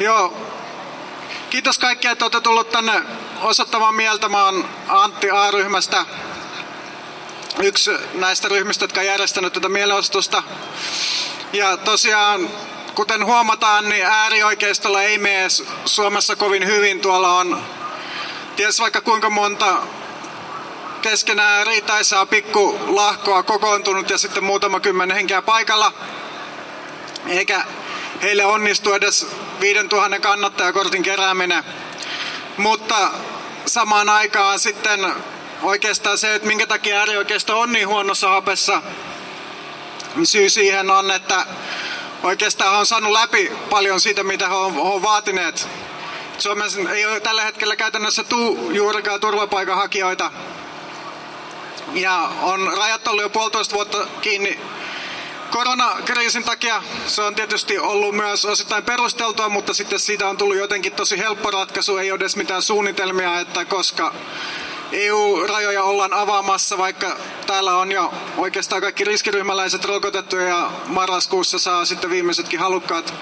Joo. Kiitos kaikkia, että olette tullut tänne osoittamaan mieltä. Mä oon Antti A-ryhmästä. Yksi näistä ryhmistä, jotka on järjestänyt tätä mielenosoitusta. Ja tosiaan, kuten huomataan, niin äärioikeistolla ei mene Suomessa kovin hyvin. Tuolla on ties vaikka kuinka monta keskenään riitaisaa pikku lahkoa kokoontunut ja sitten muutama kymmenen henkeä paikalla. Eikä heille onnistu edes 5000 kannattajakortin kerääminen. Mutta samaan aikaan sitten oikeastaan se, että minkä takia äärioikeisto on niin huonossa hapessa, niin syy siihen on, että oikeastaan on saanut läpi paljon siitä, mitä he on, vaatineet. Suomessa ei ole tällä hetkellä käytännössä tuu juurikaan turvapaikanhakijoita. Ja on rajat ollut jo puolitoista vuotta kiinni koronakriisin takia se on tietysti ollut myös osittain perusteltua, mutta sitten siitä on tullut jotenkin tosi helppo ratkaisu. Ei ole edes mitään suunnitelmia, että koska EU-rajoja ollaan avaamassa, vaikka täällä on jo oikeastaan kaikki riskiryhmäläiset rokotettu ja marraskuussa saa sitten viimeisetkin halukkaat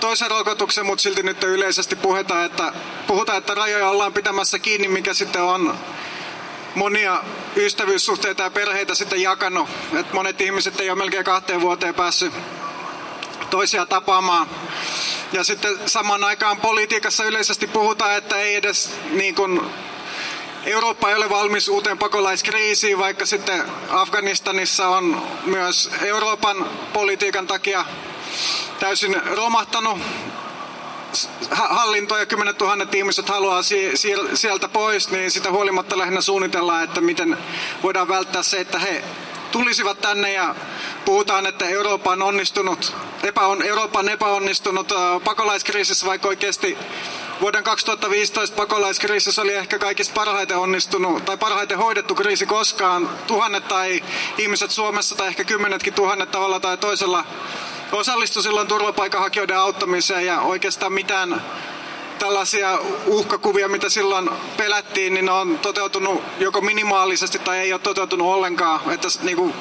toisen rokotuksen, mutta silti nyt yleisesti puhutaan, että, puhutaan, että rajoja ollaan pitämässä kiinni, mikä sitten on monia ystävyyssuhteita ja perheitä sitten jakanut. Et monet ihmiset ei ole melkein kahteen vuoteen päässyt toisia tapaamaan. Ja sitten samaan aikaan politiikassa yleisesti puhutaan, että ei edes niin kuin Eurooppa ei ole valmis uuteen pakolaiskriisiin, vaikka sitten Afganistanissa on myös Euroopan politiikan takia täysin romahtanut hallinto ja kymmenet tuhannet ihmiset haluaa sieltä pois, niin sitä huolimatta lähinnä suunnitellaan, että miten voidaan välttää se, että he tulisivat tänne ja puhutaan, että Eurooppa on onnistunut, epäon, Euroopan epäonnistunut pakolaiskriisissä, vaikka oikeasti vuoden 2015 pakolaiskriisissä oli ehkä kaikista parhaiten onnistunut tai parhaiten hoidettu kriisi koskaan. Tuhannet tai ihmiset Suomessa tai ehkä kymmenetkin tuhannet tavalla tai toisella osallistui silloin turvapaikanhakijoiden auttamiseen ja oikeastaan mitään tällaisia uhkakuvia, mitä silloin pelättiin, niin ne on toteutunut joko minimaalisesti tai ei ole toteutunut ollenkaan. Että niin kuin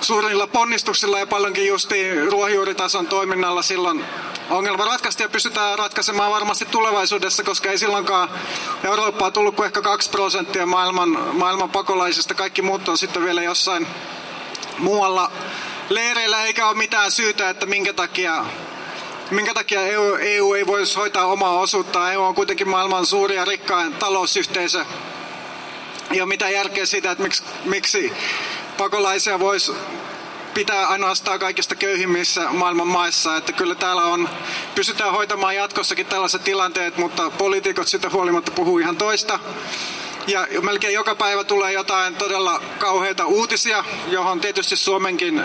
suurilla ponnistuksilla ja paljonkin justiin ruohonjuuritason toiminnalla silloin ongelma ratkaista ja pystytään ratkaisemaan varmasti tulevaisuudessa, koska ei silloinkaan Eurooppaa tullut kuin ehkä 2 prosenttia maailman, maailman pakolaisista. Kaikki muut on sitten vielä jossain muualla leireillä eikä ole mitään syytä, että minkä takia, minkä takia EU, EU ei voisi hoitaa omaa osuuttaan. EU on kuitenkin maailman suuri ja rikkain talousyhteisö. Ei ole mitään järkeä siitä, että miksi, miksi pakolaisia voisi pitää ainoastaan kaikista köyhimmissä maailman maissa. Että kyllä täällä on, pystytään hoitamaan jatkossakin tällaiset tilanteet, mutta poliitikot sitä huolimatta puhuu ihan toista. Ja melkein joka päivä tulee jotain todella kauheita uutisia, johon tietysti Suomenkin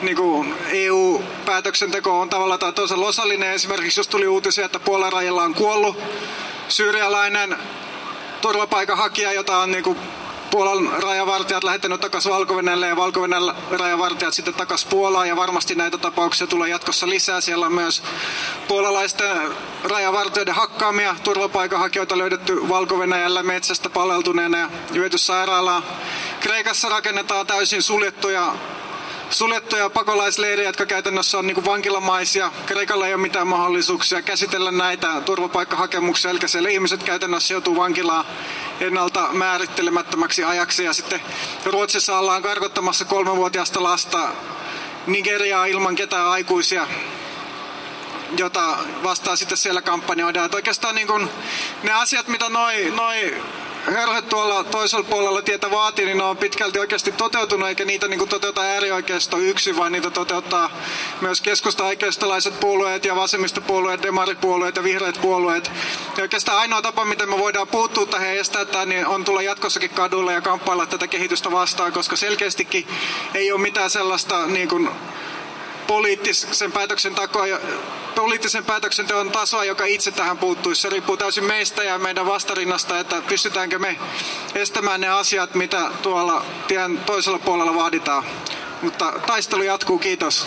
niin kuin EU-päätöksenteko on tavalla tai toisella osallinen. Esimerkiksi jos tuli uutisia, että Puolan rajalla on kuollut syyrialainen turvapaikanhakija, jota on niin kuin Puolan rajavartijat lähettänyt takaisin valko ja valko rajavartijat sitten takaisin Puolaan ja varmasti näitä tapauksia tulee jatkossa lisää. Siellä on myös puolalaisten rajavartijoiden hakkaamia turvapaikanhakijoita löydetty valko metsästä paleltuneena ja viety sairaalaan. Kreikassa rakennetaan täysin suljettuja suljettuja pakolaisleirejä, jotka käytännössä on niin vankilamaisia. Kreikalla ei ole mitään mahdollisuuksia käsitellä näitä turvapaikkahakemuksia, eli siellä ihmiset käytännössä joutuu vankilaan ennalta määrittelemättömäksi ajaksi. Ja sitten Ruotsissa ollaan karkottamassa kolmevuotiaasta lasta Nigeriaa ilman ketään aikuisia jota vastaan sitten siellä kampanjoidaan. Että oikeastaan niin kun ne asiat, mitä noin noi hörhöt tuolla toisella puolella tietä vaatii, niin ne on pitkälti oikeasti toteutunut, eikä niitä niin toteuta äärioikeisto yksin, vaan niitä toteuttaa myös keskusta-oikeistolaiset puolueet ja vasemmistopuolueet, demaripuolueet ja vihreät puolueet. Ja oikeastaan ainoa tapa, miten me voidaan puuttua tähän ja estää tämän, niin on tulla jatkossakin kadulle ja kamppailla tätä kehitystä vastaan, koska selkeästikin ei ole mitään sellaista niin kuin poliittisen päätöksentekoa, poliittisen päätöksenteon tasoa, joka itse tähän puuttuisi. Se riippuu täysin meistä ja meidän vastarinnasta, että pystytäänkö me estämään ne asiat, mitä tuolla tien toisella puolella vaaditaan. Mutta taistelu jatkuu, kiitos.